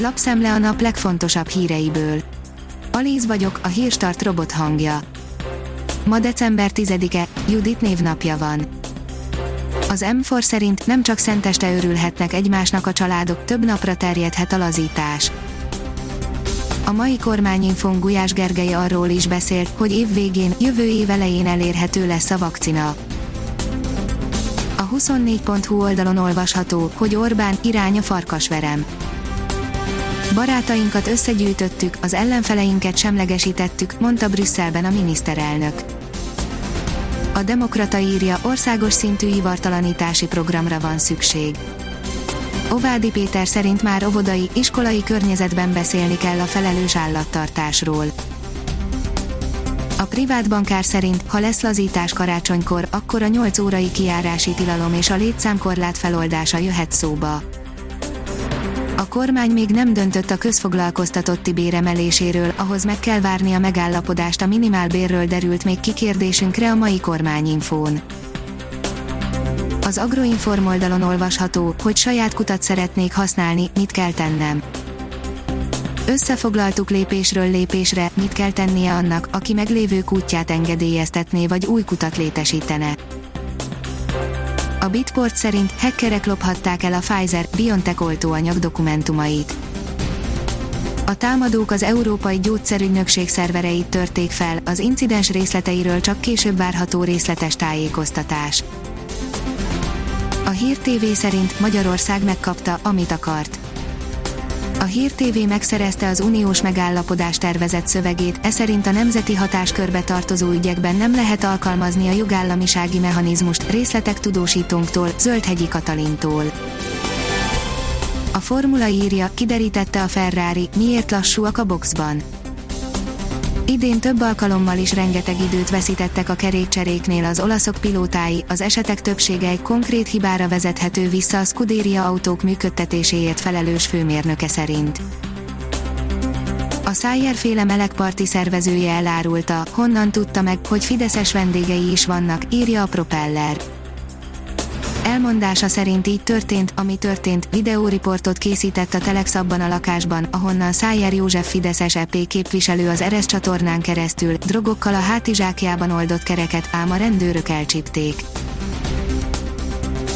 Lapszemle a nap legfontosabb híreiből. Alíz vagyok, a hírstart robot hangja. Ma december 10-e, Judit névnapja van. Az M4 szerint nem csak szenteste örülhetnek egymásnak a családok, több napra terjedhet a lazítás. A mai kormányinfón Gulyás Gergely arról is beszélt, hogy év végén, jövő év elején elérhető lesz a vakcina. A 24.hu oldalon olvasható, hogy Orbán irány a farkasverem. Barátainkat összegyűjtöttük, az ellenfeleinket semlegesítettük, mondta Brüsszelben a miniszterelnök. A Demokrata írja, országos szintű ivartalanítási programra van szükség. Ovádi Péter szerint már óvodai, iskolai környezetben beszélni kell a felelős állattartásról. A privát bankár szerint, ha lesz lazítás karácsonykor, akkor a 8 órai kiárási tilalom és a létszámkorlát feloldása jöhet szóba. A kormány még nem döntött a közfoglalkoztatotti béremeléséről, ahhoz meg kell várni a megállapodást a minimálbérről derült még kikérdésünkre a mai kormányinfón. Az Agroinform oldalon olvasható, hogy saját kutat szeretnék használni, mit kell tennem. Összefoglaltuk lépésről lépésre, mit kell tennie annak, aki meglévő kútját engedélyeztetné vagy új kutat létesítene. A Bitport szerint hackerek lophatták el a Pfizer-BioNTech oltóanyag dokumentumait. A támadók az Európai Gyógyszerügynökség szervereit törték fel, az incidens részleteiről csak később várható részletes tájékoztatás. A Hír TV szerint Magyarország megkapta, amit akart. A Hír TV megszerezte az uniós megállapodás tervezett szövegét, e szerint a nemzeti hatáskörbe tartozó ügyekben nem lehet alkalmazni a jogállamisági mechanizmust, részletek tudósítónktól, Zöldhegyi Katalintól. A formula írja, kiderítette a Ferrari, miért lassúak a boxban. Idén több alkalommal is rengeteg időt veszítettek a kerékcseréknél az olaszok pilótái, az esetek többsége egy konkrét hibára vezethető vissza a Scuderia autók működtetéséért felelős főmérnöke szerint. A Szájer féle melegparti szervezője elárulta, honnan tudta meg, hogy fideszes vendégei is vannak, írja a Propeller. Elmondása szerint így történt, ami történt, videóriportot készített a Telex abban a lakásban, ahonnan Szájer József Fideszes EP képviselő az Eres csatornán keresztül, drogokkal a hátizsákjában oldott kereket, ám a rendőrök elcsípték.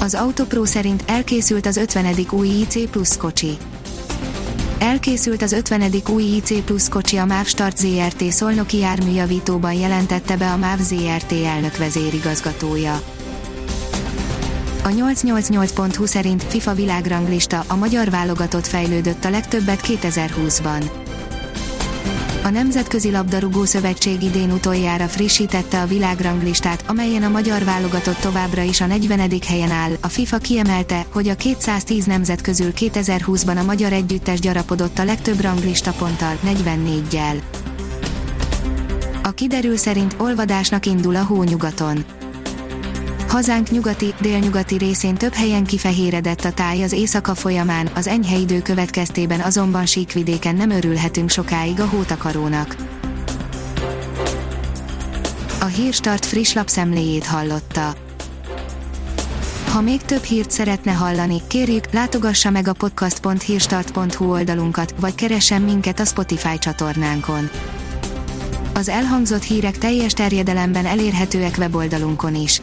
Az Autopro szerint elkészült az 50. új IC Plus kocsi. Elkészült az 50. új IC Plus kocsi a MÁV Start ZRT szolnoki járműjavítóban jelentette be a MÁV ZRT elnök vezérigazgatója. A 888.hu szerint FIFA világranglista a magyar válogatott fejlődött a legtöbbet 2020-ban. A Nemzetközi Labdarúgó Szövetség idén utoljára frissítette a világranglistát, amelyen a magyar válogatott továbbra is a 40. helyen áll. A FIFA kiemelte, hogy a 210 nemzet közül 2020-ban a magyar együttes gyarapodott a legtöbb ranglista ponttal, 44-jel. A kiderül szerint olvadásnak indul a hónyugaton. Hazánk nyugati, délnyugati részén több helyen kifehéredett a táj az éjszaka folyamán, az enyhe idő következtében azonban síkvidéken nem örülhetünk sokáig a hótakarónak. A Hírstart friss lapszemléjét hallotta. Ha még több hírt szeretne hallani, kérjük, látogassa meg a podcast.hírstart.hu oldalunkat, vagy keressen minket a Spotify csatornánkon. Az elhangzott hírek teljes terjedelemben elérhetőek weboldalunkon is